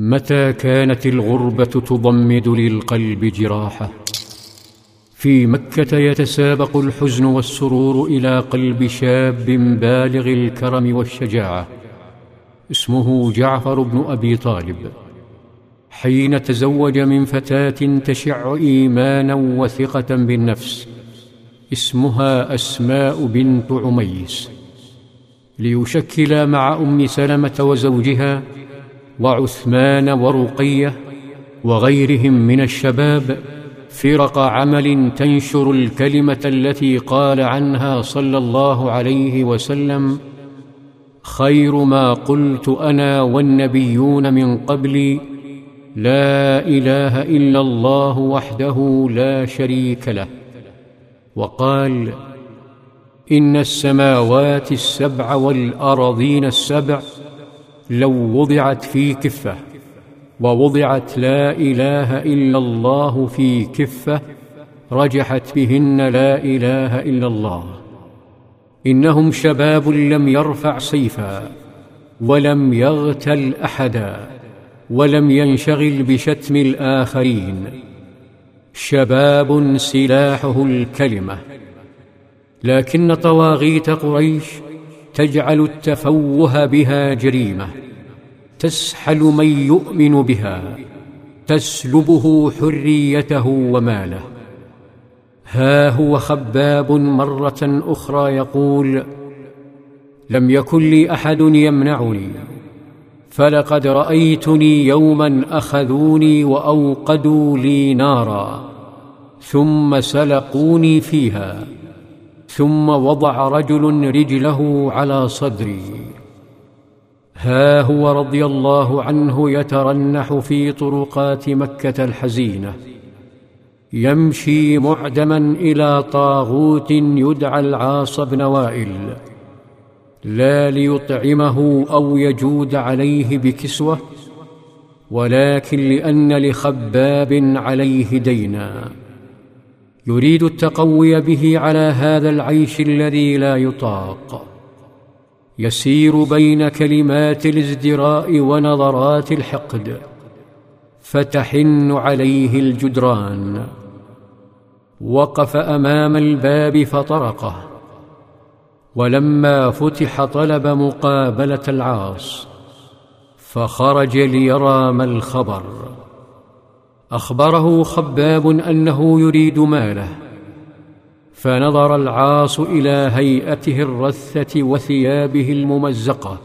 متى كانت الغربة تضمد للقلب جراحة؟ في مكة يتسابق الحزن والسرور إلى قلب شاب بالغ الكرم والشجاعة اسمه جعفر بن أبي طالب. حين تزوج من فتاة تشع إيمانا وثقة بالنفس اسمها أسماء بنت عميس. ليشكل مع أم سلمة وزوجها وعثمان ورقية وغيرهم من الشباب فرق عمل تنشر الكلمة التي قال عنها صلى الله عليه وسلم خير ما قلت أنا والنبيون من قبلي لا إله إلا الله وحده لا شريك له. وقال إن السماوات السبع والأرضين السبع لو وضعت في كفة ووضعت لا إله إلا الله في كفة رجحت بهن لا إله إلا الله. إنهم شباب لم يرفع سيفا ولم يغتل أحدا ولم ينشغل بشتم الآخرين. شباب سلاحه الكلمة. لكن طواغيت قريش تجعل التفوه بها جريمة تسحل من يؤمن بها تسلبه حريته وماله. ها هو خباب مرة أخرى يقول لم يكن لي أحد يمنعني فلقد رأيتني يوما أخذوني وأوقدوا لي نارا ثم سلقوني فيها. ثم وضع رجل رجله على صدري. ها هو رضي الله عنه يترنح في طرقات مكة الحزينة. يمشي معدما إلى طاغوت يدعى العاص بن وائل. لا ليطعمه أو يجود عليه بكسوة ولكن لأن لخباب عليه دينا. يريد التقوي به على هذا العيش الذي لا يطاق. يسير بين كلمات الازدراء ونظرات الحقد فتحن عليه الجدران. وقف أمام الباب فطرقه ولما فتح طلب مقابلة العاص فخرج ليرى ما الخبر. أخبره خباب أنه يريد ماله فنظر العاص إلى هيئته الرثة وثيابه الممزقة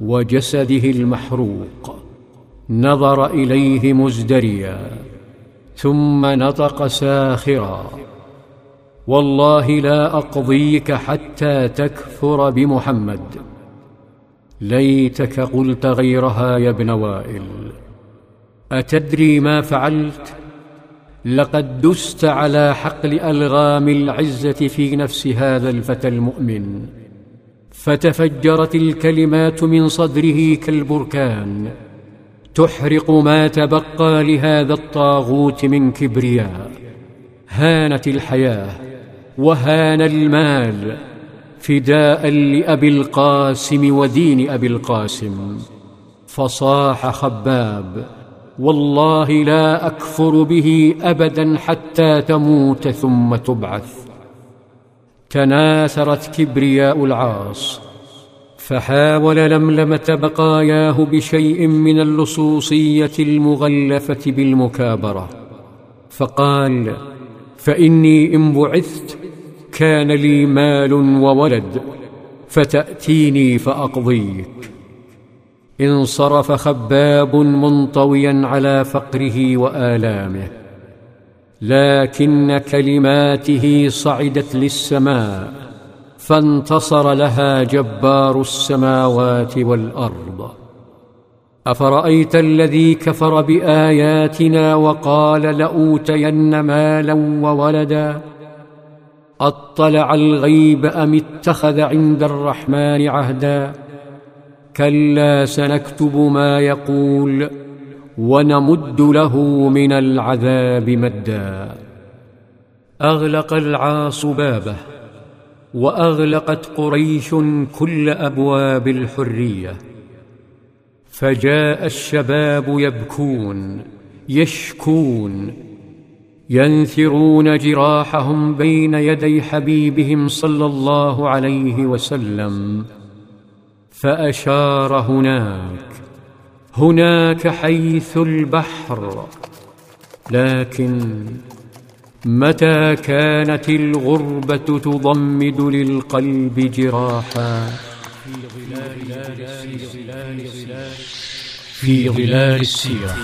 وجسده المحروق نظر إليه مزدريا ثم نطق ساخرا والله لا أقضيك حتى تكفر بمحمد ليتك قلت غيرها يا ابن وائل. أتدري ما فعلت؟ لقد دست على حقل ألغام العزة في نفس هذا الفتى المؤمن. فتفجرت الكلمات من صدره كالبركان. تحرق ما تبقى لهذا الطاغوت من كبرياء. هانت الحياة وهان المال. فداء لأبي القاسم ودين أبي القاسم. فصاح خباب والله لا أكفر به أبدا حتى تموت ثم تبعث. تناثرت كبرياء العاص فحاول لملمة بقاياه بشيء من اللصوصية المغلفة بالمكابرة. فقال فإني إن بعثت كان لي مال وولد فتأتيني فأقضيك. انصرف خباب منطويا على فقره وآلامه لكن كلماته صعدت للسماء فانتصر لها جبار السماوات والأرض. أفرأيت الذي كفر بآياتنا وقال لأوتين مالا وولدا؟ أطلع الغيب أم اتخذ عند الرحمن عهدا؟ كلا سنكتب ما يقول ونمد له من العذاب مدا. أغلق العاص بابه وأغلقت قريش كل أبواب الحرية. فجاء الشباب يبكون يشكون ينثرون جراحهم بين يدي حبيبهم صلى الله عليه وسلم. فأشار هناك هناك حيث البحر لكن متى كانت الغربة تضمد للقلب جراحا؟ في ظلال السيره